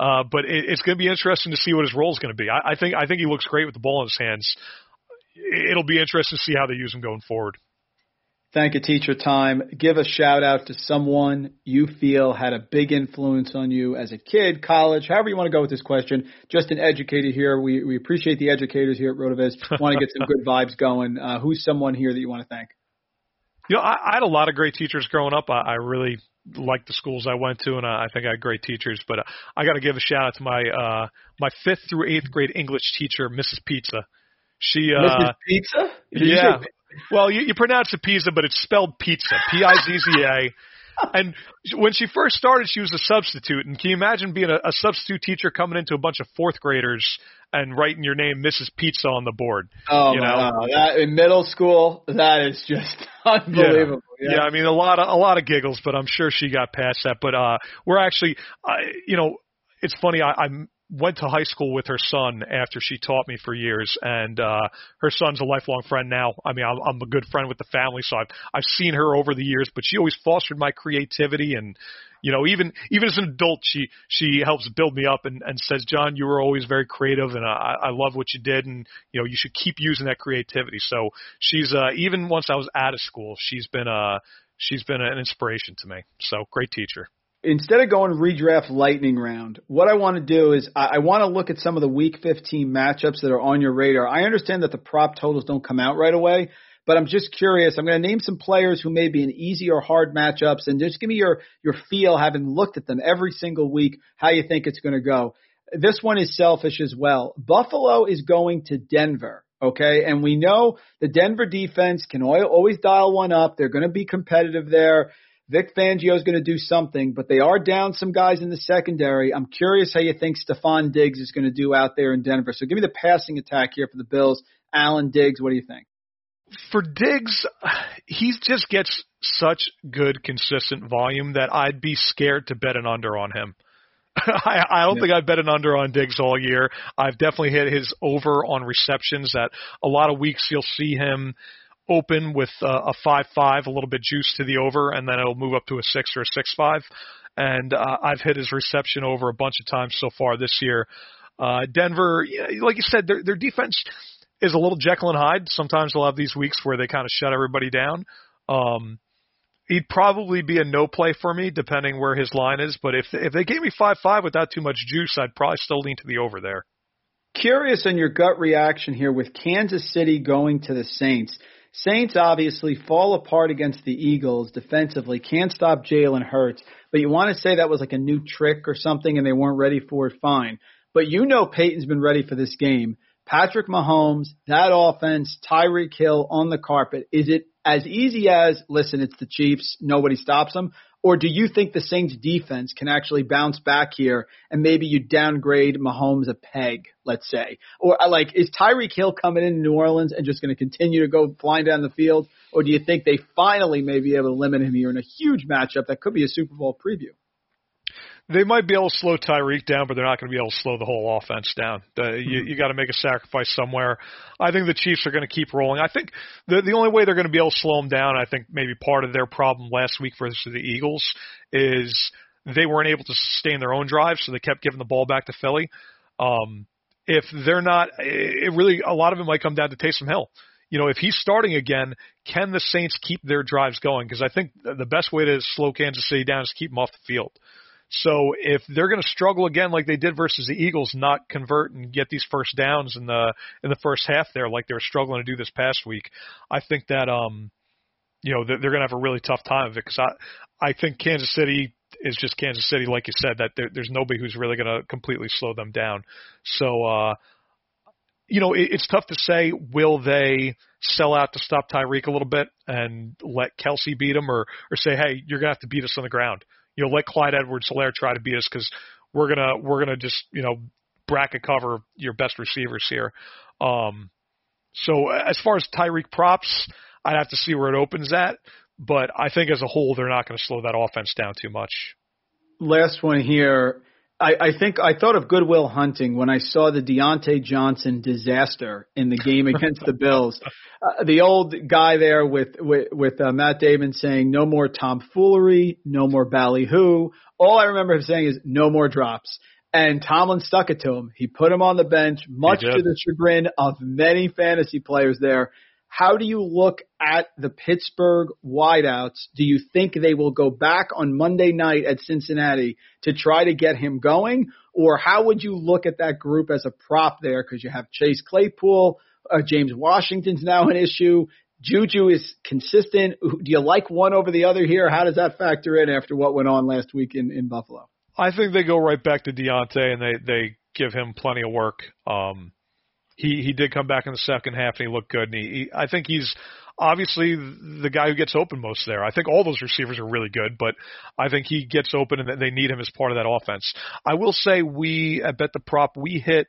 S2: uh, but it, it's going to be interesting to see what his role is going to be. I, I think I think he looks great with the ball in his hands. It'll be interesting to see how they use him going forward.
S1: Thank you, teacher time. Give a shout out to someone you feel had a big influence on you as a kid, college, however you want to go with this question. Just an educator here. We, we appreciate the educators here at Rotoviz. want to get some good vibes going. Uh, who's someone here that you want to thank?
S2: You know, I, I had a lot of great teachers growing up. I, I really liked the schools I went to, and I, I think I had great teachers. But uh, I got to give a shout out to my uh, my fifth through eighth grade English teacher, Mrs. Pizza. She uh,
S1: Mrs. Pizza?
S2: Did yeah. Well, you, you pronounce it pizza, but it's spelled pizza. P I Z Z A. And when she first started, she was a substitute. And can you imagine being a, a substitute teacher coming into a bunch of fourth graders and writing your name, Mrs. Pizza, on the board?
S1: Oh,
S2: you know?
S1: wow. That, in middle school, that is just unbelievable.
S2: Yeah. yeah, I mean a lot of a lot of giggles, but I'm sure she got past that. But uh, we're actually, I, you know, it's funny. I, I'm went to high school with her son after she taught me for years, and uh, her son's a lifelong friend now. I mean, I'm, I'm a good friend with the family, so I've I've seen her over the years, but she always fostered my creativity and. You know, even even as an adult, she she helps build me up and, and says, John, you were always very creative, and I, I love what you did, and you know, you should keep using that creativity. So she's uh, even once I was out of school, she's been uh she's been an inspiration to me. So great teacher
S1: instead of going redraft lightning round, what I want to do is I, I want to look at some of the week 15 matchups that are on your radar. I understand that the prop totals don't come out right away, but I'm just curious. I'm going to name some players who may be in easy or hard matchups and just give me your, your feel, having looked at them every single week, how you think it's going to go. This one is selfish as well. Buffalo is going to Denver. Okay. And we know the Denver defense can always dial one up. They're going to be competitive there. Vic Fangio is going to do something, but they are down some guys in the secondary. I'm curious how you think Stefon Diggs is going to do out there in Denver. So give me the passing attack here for the Bills. Allen Diggs, what do you think?
S2: For Diggs, he just gets such good, consistent volume that I'd be scared to bet an under on him. I, I don't yeah. think I've bet an under on Diggs all year. I've definitely hit his over on receptions. That a lot of weeks you'll see him open with uh, a five five, a little bit juice to the over, and then it'll move up to a six or a six five. And uh, I've hit his reception over a bunch of times so far this year. Uh, Denver, like you said, their their defense is a little Jekyll and Hyde. Sometimes they'll have these weeks where they kind of shut everybody down. Um, he'd probably be a no play for me, depending where his line is. But if if they gave me five five without too much juice, I'd probably still lean to the over there.
S1: Curious on your gut reaction here with Kansas City going to the Saints. Saints obviously fall apart against the Eagles defensively, can't stop Jalen Hurts, but you want to say that was like a new trick or something and they weren't ready for it, fine. But you know Payton's been ready for this game. Patrick Mahomes, that offense, Tyreek Hill on the carpet. Is it as easy as, listen, it's the Chiefs, nobody stops them? Or do you think the Saints defense can actually bounce back here and maybe you downgrade Mahomes a peg, let's say? Or uh, like, is Tyreek Hill coming in New Orleans and just going to continue to go flying down the field? Or do you think they finally may be able to limit him here in a huge matchup that could be a Super Bowl preview?
S2: They might be able to slow Tyreek down, but they're not going to be able to slow the whole offense down. The, you, you got to make a sacrifice somewhere. I think the Chiefs are going to keep rolling. I think the the only way they're going to be able to slow them down, I think maybe part of their problem last week versus the Eagles is they weren't able to sustain their own drive, so they kept giving the ball back to Philly. Um, if they're not, it really a lot of it might come down to Taysom Hill. You know, if he's starting again, can the Saints keep their drives going? Because I think the best way to slow Kansas City down is keep them off the field. So if they're going to struggle again like they did versus the Eagles, not convert and get these first downs in the in the first half there, like they were struggling to do this past week, I think that um, you know they're, going to have a really tough time of it because I I think Kansas City is just Kansas City, like you said, that there, there's nobody who's really going to completely slow them down. So uh, you know it, it's tough to say will they sell out to stop Tyreek a little bit and let Kelce beat him, or or say hey you're going to have to beat us on the ground you know, let Clyde Edwards-Helaire try to beat us because we're gonna we're gonna just you know bracket cover your best receivers here. Um, so as far as Tyreek props, I'd have to see where it opens at, but I think as a whole they're not going to slow that offense down too much.
S1: Last one here. I, I think I thought of Good Will Hunting when I saw the Diontae Johnson disaster in the game against the Bills. Uh, the old guy there with with, with uh, Matt Damon saying no more tomfoolery, no more ballyhoo. All I remember him saying is no more drops. And Tomlin stuck it to him. He put him on the bench, much to the chagrin of many fantasy players there. How do you look at the Pittsburgh wideouts? Do you think they will go back on Monday night at Cincinnati to try to get him going? Or how would you look at that group as a prop there? Because you have Chase Claypool, uh, James Washington's now an issue. Juju is consistent. Do you like one over the other here? How does that factor in after what went on last week in, in Buffalo?
S2: I think they go right back to Diontae and they, they give him plenty of work. Um, he he did come back in the second half and he looked good. And he, he I think he's obviously the guy who gets open most there. I think all those receivers are really good, but I think he gets open and they need him as part of that offense. I will say we I Bet the Prop we hit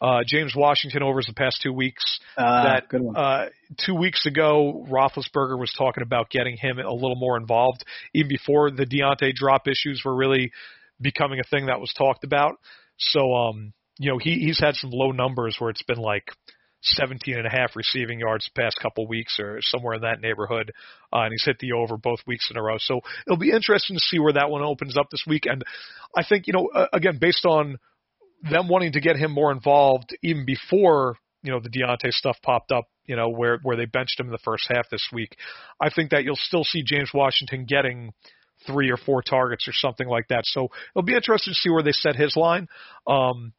S2: uh, James Washington overs the past two weeks.
S1: Uh,
S2: that
S1: good one.
S2: Uh, two weeks ago, Roethlisberger was talking about getting him a little more involved, even before the Diontae drop issues were really becoming a thing that was talked about. So, um, you know, he he's had some low numbers where it's been like 17 and a half receiving yards the past couple weeks or somewhere in that neighborhood. Uh, and he's hit the over both weeks in a row. So it'll be interesting to see where that one opens up this week. And I think, you know, uh, again, based on them wanting to get him more involved even before, you know, the Diontae stuff popped up, you know, where, where they benched him in the first half this week, I think that you'll still see James Washington getting three or four targets or something like that. So it'll be interesting to see where they set his line. Um,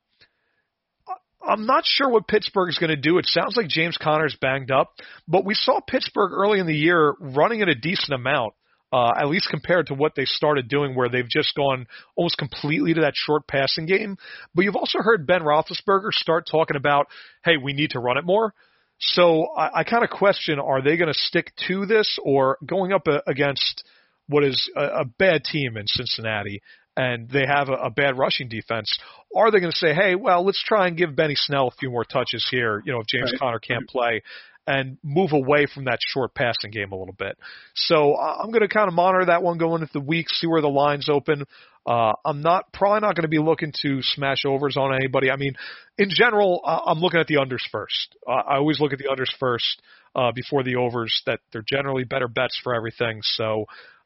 S2: I'm not sure what Pittsburgh is going to do. It sounds like James Conner's banged up, but we saw Pittsburgh early in the year running at a decent amount, uh, at least compared to what they started doing, where they've just gone almost completely to that short passing game. But you've also heard Ben Roethlisberger start talking about, hey, we need to run it more. So I, I kind of question: Are they going to stick to this, or going up a, against what is a, a bad team in Cincinnati? And they have a, a bad rushing defense, are they going to say, hey, well, let's try and give Benny Snell a few more touches here, you know, if James right. Conner can't play, and move away from that short passing game a little bit. So I'm going to kind of monitor that one going into the week, see where the lines open. Uh, I'm not probably not going to be looking to smash overs on anybody. I mean, in general, uh, I'm looking at the unders first. Uh, I always look at the unders first uh, before the overs. That they're generally better bets for everything. So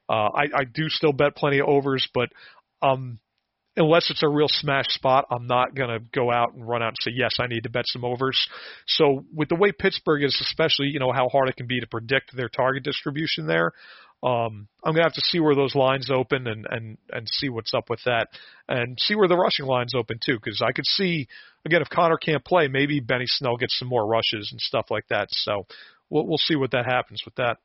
S2: uh, I, I do still bet plenty of overs, but um, unless it's a real smash spot, I'm not going to go out and run out and say, yes, I need to bet some overs. So with the way Pittsburgh is, especially, you know, how hard it can be to predict their target distribution there, um, I'm going to have to see where those lines open and, and, and see what's up with that and see where the rushing lines open too. Cause I could see, again, if Conner can't play, maybe Benny Snell gets some more rushes and stuff like that. So we'll, we'll see what that happens with that.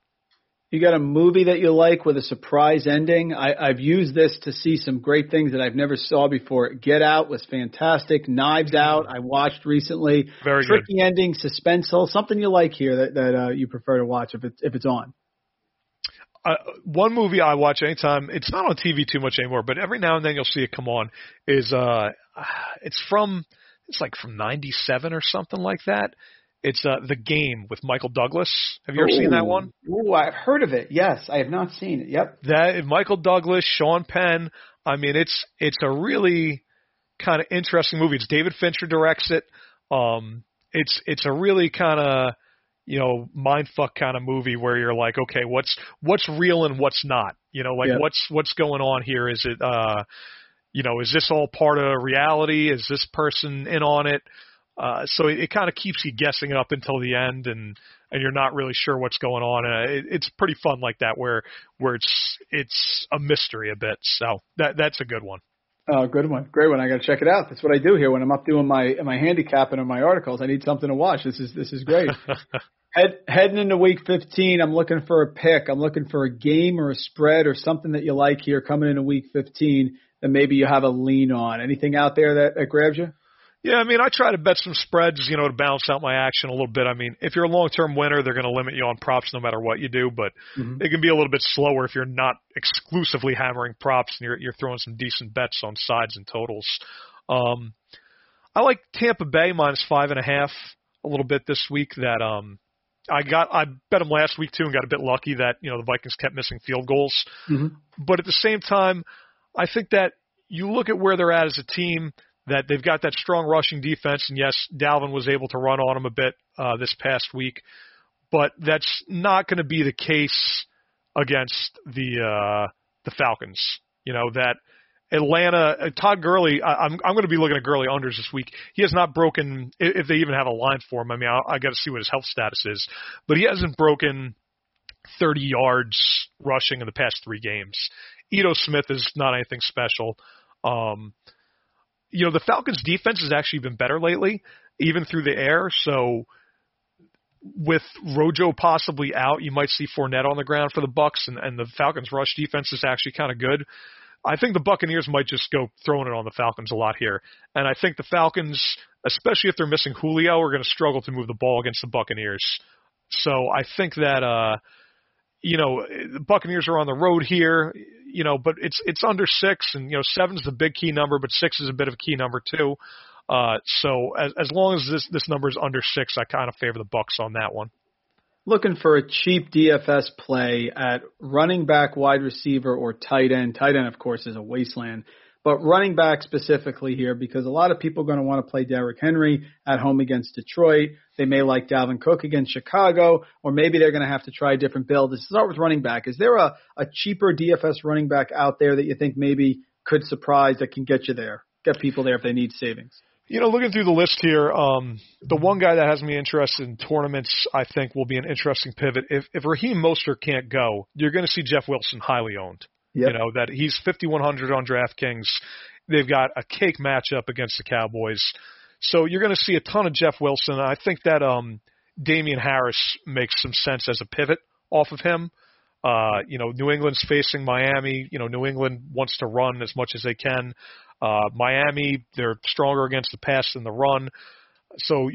S1: You got a movie that you like with a surprise ending? I, I've used this to see some great things that I've never saw before. Get Out was fantastic. Knives Out I watched recently.
S2: Very
S1: Tricky
S2: good.
S1: ending, suspenseful. Something you like here that that uh, you prefer to watch if it's if it's on.
S2: Uh, one movie I watch anytime it's not on TV too much anymore, but every now and then you'll see it come on. Is uh, it's from it's like from '97 or something like that. It's uh, the game with Michael Douglas. Have you ever
S1: Ooh.
S2: seen that one?
S1: Ooh, I've heard of it. Yes, I have not seen it. Yep.
S2: That Michael Douglas, Sean Penn. I mean, it's it's a really kind of interesting movie. It's David Fincher directs it. Um, it's it's a really kind of you know mindfuck kind of movie where you're like, okay, what's what's real and what's not? You know, like
S1: Yep.
S2: what's what's going on here? Is it uh, you know, is this all part of reality? Is this person in on it? Uh, so it, it kind of keeps you guessing up until the end, and and you're not really sure what's going on. And it, it's pretty fun like that, where where it's it's a mystery a bit. So that that's a good one.
S1: Oh, good one, great one. I got to check it out. That's what I do here when I'm up doing my my handicap and my articles. I need something to watch. This is this is great. Head, heading into week 15, I'm looking for a pick. I'm looking for a game or a spread or something that you like here coming into week 15 that maybe you have a lean on. Anything out there that, that grabs you?
S2: Yeah, I mean, I try to bet some spreads, you know, to balance out my action a little bit. I mean, if you're a long-term winner, they're going to limit you on props no matter what you do, but
S1: Mhm.
S2: it can be a little bit slower if you're not exclusively hammering props and you're you're throwing some decent bets on sides and totals. Um, I like Tampa Bay minus five and a half a little bit this week. That um, I got I bet them last week too and got a bit lucky that you know the Vikings kept missing field goals.
S1: Mhm.
S2: But at the same time, I think that you look at where they're at as a team that they've got that strong rushing defense, and yes, Dalvin was able to run on them a bit uh, this past week, but that's not going to be the case against the uh, the Falcons. You know that Atlanta, uh, Todd Gurley. I, I'm I'm going to be looking at Gurley unders this week. He has not broken, if they even have a line for him. I mean, I, I got to see what his health status is, but he hasn't broken 30 yards rushing in the past three games. Ito Smith is not anything special. Um, you know, the Falcons' defense has actually been better lately, even through the air. So, with Rojo possibly out, you might see Fournette on the ground for the Bucs, and, and the Falcons' rush defense is actually kind of good. I think the Buccaneers might just go throwing it on the Falcons a lot here, and I think the Falcons, especially if they're missing Julio, are going to struggle to move the ball against the Buccaneers. So I think that uh, you know the Buccaneers are on the road here. You know, but it's it's under six, and you know seven's the big key number, but six is a bit of a key number too. Uh, so as as long as this this number is under six, I kind of favor the Bucs on that one.
S1: Looking for a cheap DFS play at running back, wide receiver, or tight end. Tight end, of course, is a wasteland. But running back specifically here, because a lot of people are going to want to play Derrick Henry at home against Detroit. They may like Dalvin Cook against Chicago, or maybe they're going to have to try a different build. Let's start with running back. Is there a, a cheaper DFS running back out there that you think maybe could surprise that can get you there, get people there if they need savings?
S2: You know, looking through the list here, um, the one guy that has me interested in tournaments, I think, will be an interesting pivot. If if Raheem Mostert can't go, you're going to see Jeff Wilson highly owned. Yep. You know that he's 5100 on DraftKings. They've got a cake matchup against the Cowboys, so you're going to see a ton of Jeff Wilson. I think that um, Damien Harris makes some sense as a pivot off of him. Uh, you know, New England's facing Miami. You know, New England wants to run as much as they can. Uh, Miami, they're stronger against the pass than the run. So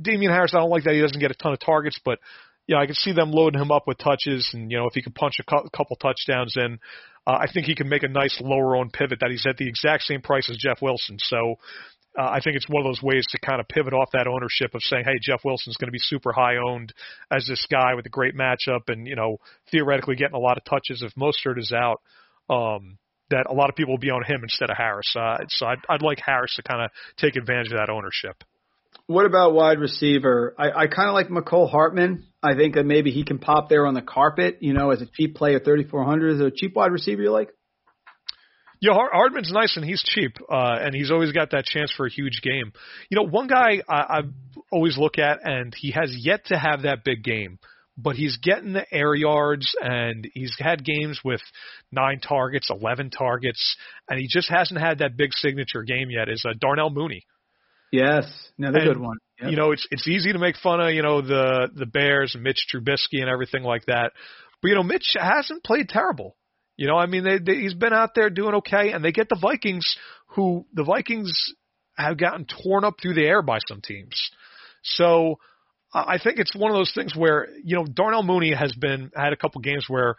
S2: Damien Harris, I don't like that he doesn't get a ton of targets, but yeah, I can see them loading him up with touches, and you know if he can punch a couple touchdowns in, uh, I think he can make a nice lower owned pivot that he's at the exact same price as Jeff Wilson. So uh, I think it's one of those ways to kind of pivot off that ownership of saying, hey, Jeff Wilson's going to be super high owned as this guy with a great matchup and, you know, theoretically getting a lot of touches if Mostert is out. Um, that a lot of people will be on him instead of Harris. Uh, so I'd, I'd like Harris to kind of take advantage of that ownership.
S1: What about wide receiver? I, I kind of like Mecole Hardman. I think that maybe he can pop there on the carpet, you know, as a cheap play at 3,400. Is there a cheap wide receiver you like?
S2: Yeah, Hardman's nice and he's cheap, uh, and he's always got that chance for a huge game. You know, one guy I, I always look at, and he has yet to have that big game, but he's getting the air yards, and he's had games with nine targets, eleven targets, and he just hasn't had that big signature game yet. Is uh, Darnell Mooney?
S1: Yes, another and, good one.
S2: Yep. You know, it's it's easy to make fun of you know the the Bears and Mitch Trubisky and everything like that, but you know Mitch hasn't played terrible. You know, I mean, they, they, he's been out there doing okay, and they get the Vikings, who the Vikings have gotten torn up through the air by some teams. So I think it's one of those things where you know Darnell Mooney has been had a couple games where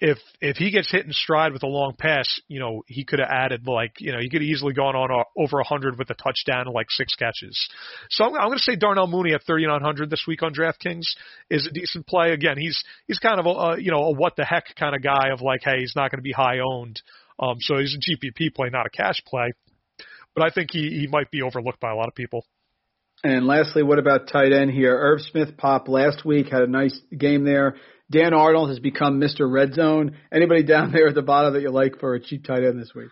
S2: if if he gets hit in stride with a long pass, you know, he could have added like, you know, he could have easily gone on a, over 100 with a touchdown and like six catches. So I'm, I'm going to say Darnell Mooney at 3900 this week on DraftKings is a decent play. Again, he's he's kind of a, a you know a what the heck kind of guy of like, hey, he's not going to be high owned, um, so he's a GPP play, not a cash play. But I think he he might be overlooked by a lot of people.
S1: And lastly, what about tight end here? Irv Smith popped last week, had a nice game there. Dan Arnold has become Mr. Red Zone. Anybody down there at the bottom that you like for a cheap tight end this week?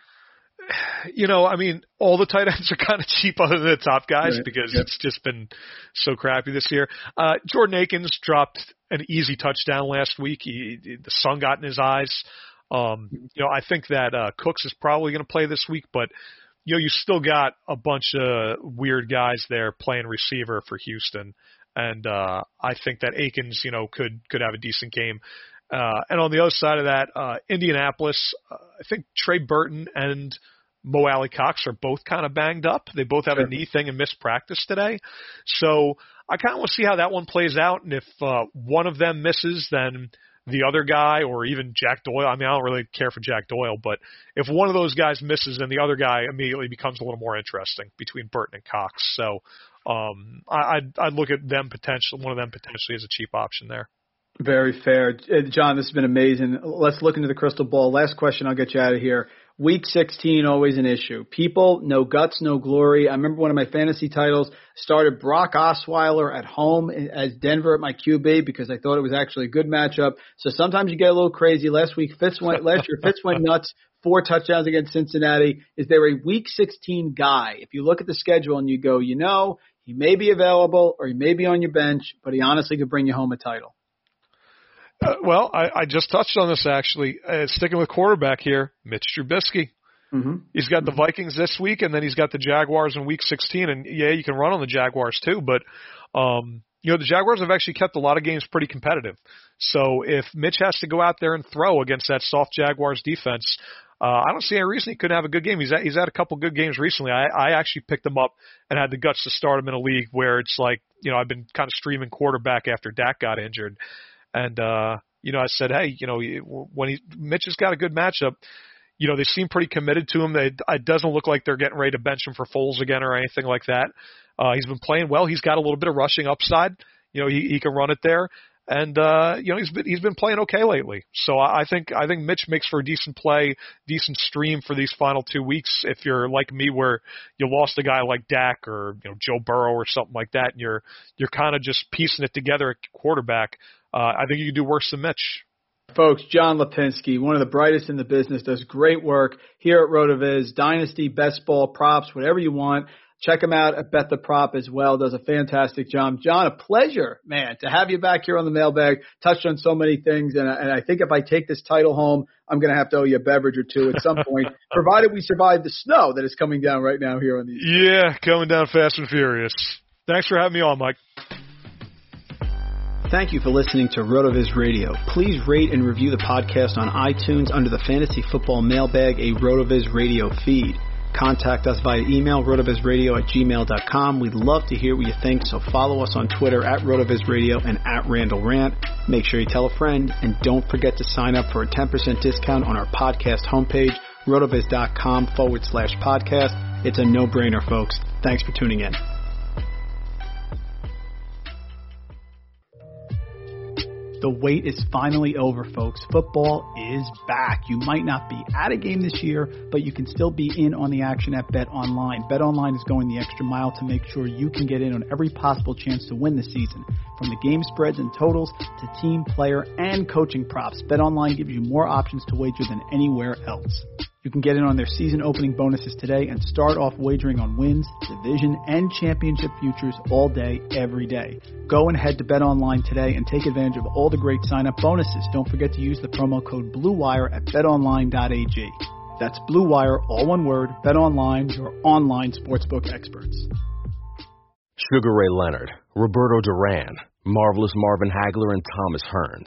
S2: You know, I mean, all the tight ends are kind of cheap other than the top guys right. because yep. it's just been so crappy this year. Uh, Jordan Akins dropped an easy touchdown last week. He, the sun got in his eyes. Um, you know, I think that uh, Cooks is probably going to play this week, but you know, you still got a bunch of weird guys there playing receiver for Houston and uh, I think that Akins, you know, could could have a decent game. Uh, and on the other side of that, uh, Indianapolis, uh, I think Trey Burton and Mo Alie-Cox are both kind of banged up. They both have sure. a knee thing and missed practice today. So I kind of want to see how that one plays out. And if uh, one of them misses, then the other guy or even Jack Doyle. I mean, I don't really care for Jack Doyle, but if one of those guys misses, then the other guy immediately becomes a little more interesting between Burton and Cox. So um, I, I'd, I'd look at them potentially, one of them potentially as a cheap option there.
S1: Very fair. Uh, John, this has been amazing. Let's look into the crystal ball. Last question, I'll get you out of here. Week 16, always an issue. People, no guts, no glory. I remember one of my fantasy titles started Brock Osweiler at home as Denver at my QB because I thought it was actually a good matchup. So sometimes you get a little crazy. Last week, Fitz went, last year, Fitz went nuts, four touchdowns against Cincinnati. Is there a week 16 guy? If you look at the schedule and you go, you know, he may be available or he may be on your bench, but he honestly could bring you home a title.
S2: Uh, well, I, I just touched on this actually. Uh, sticking with quarterback here, Mitch Trubisky. Mm-hmm. He's got the Vikings this week, and then he's got the Jaguars in Week 16. And yeah, you can run on the Jaguars too, but um, you know the Jaguars have actually kept a lot of games pretty competitive. So if Mitch has to go out there and throw against that soft Jaguars defense, uh, I don't see any reason he couldn't have a good game. He's had, he's had a couple good games recently. I, I actually picked him up and had the guts to start him in a league where it's like, you know, I've been kind of streaming quarterback after Dak got injured, and uh, you know, I said, hey, you know, when he Mitch has got a good matchup, you know, they seem pretty committed to him. They, it doesn't look like they're getting ready to bench him for Foles again or anything like that. Uh, he's been playing well. He's got a little bit of rushing upside. You know, he, he can run it there. And uh, you know he's been he's been playing okay lately, so I think I think Mitch makes for a decent play, decent stream for these final two weeks. If you're like me, where you lost a guy like Dak or you know Joe Burrow or something like that, and you're you're kind of just piecing it together at quarterback, uh, I think you can do worse than Mitch.
S1: Folks, John Lipinski, one of the brightest in the business, does great work here at RotoViz, Dynasty, Best Ball, Props, whatever you want. Check him out at Bet the Prop as well. Does a fantastic job. John, a pleasure, man, to have you back here on the mailbag. Touched on so many things, and, and I think if I take this title home, I'm going to have to owe you a beverage or two at some point, provided we survive the snow that is coming down right now here on the.
S2: Yeah, coming down fast and furious. Thanks for having me on, Mike.
S1: Thank you for listening to RotoViz Radio. Please rate and review the podcast on iTunes under the Fantasy Football Mailbag, a RotoViz Radio feed. Contact us via email, rotovizradio at gmail.com. We'd love to hear what you think, so follow us on Twitter at rotovizradio and at Randall Rant. Make sure you tell a friend, and don't forget to sign up for a 10% discount on our podcast homepage, rotoviz.com forward slash podcast. It's a no-brainer, folks. Thanks for tuning in. The wait is finally over, folks. Football is back. You might not be at a game this year, but you can still be in on the action at Bet Online. Bet Online is going the extra mile to make sure you can get in on every possible chance to win the season. From the game spreads and totals to team, player, and coaching props, Bet Online gives you more options to wager than anywhere else. You can get in on their season opening bonuses today and start off wagering on wins, division, and championship futures all day, every day. Go and head to BetOnline today and take advantage of all the great sign up bonuses. Don't forget to use the promo code BLUEWIRE at betonline.ag. That's BLUEWIRE, all one word, BetOnline, your online sportsbook experts.
S3: Sugar Ray Leonard, Roberto Duran, Marvelous Marvin Hagler, and Thomas Hearns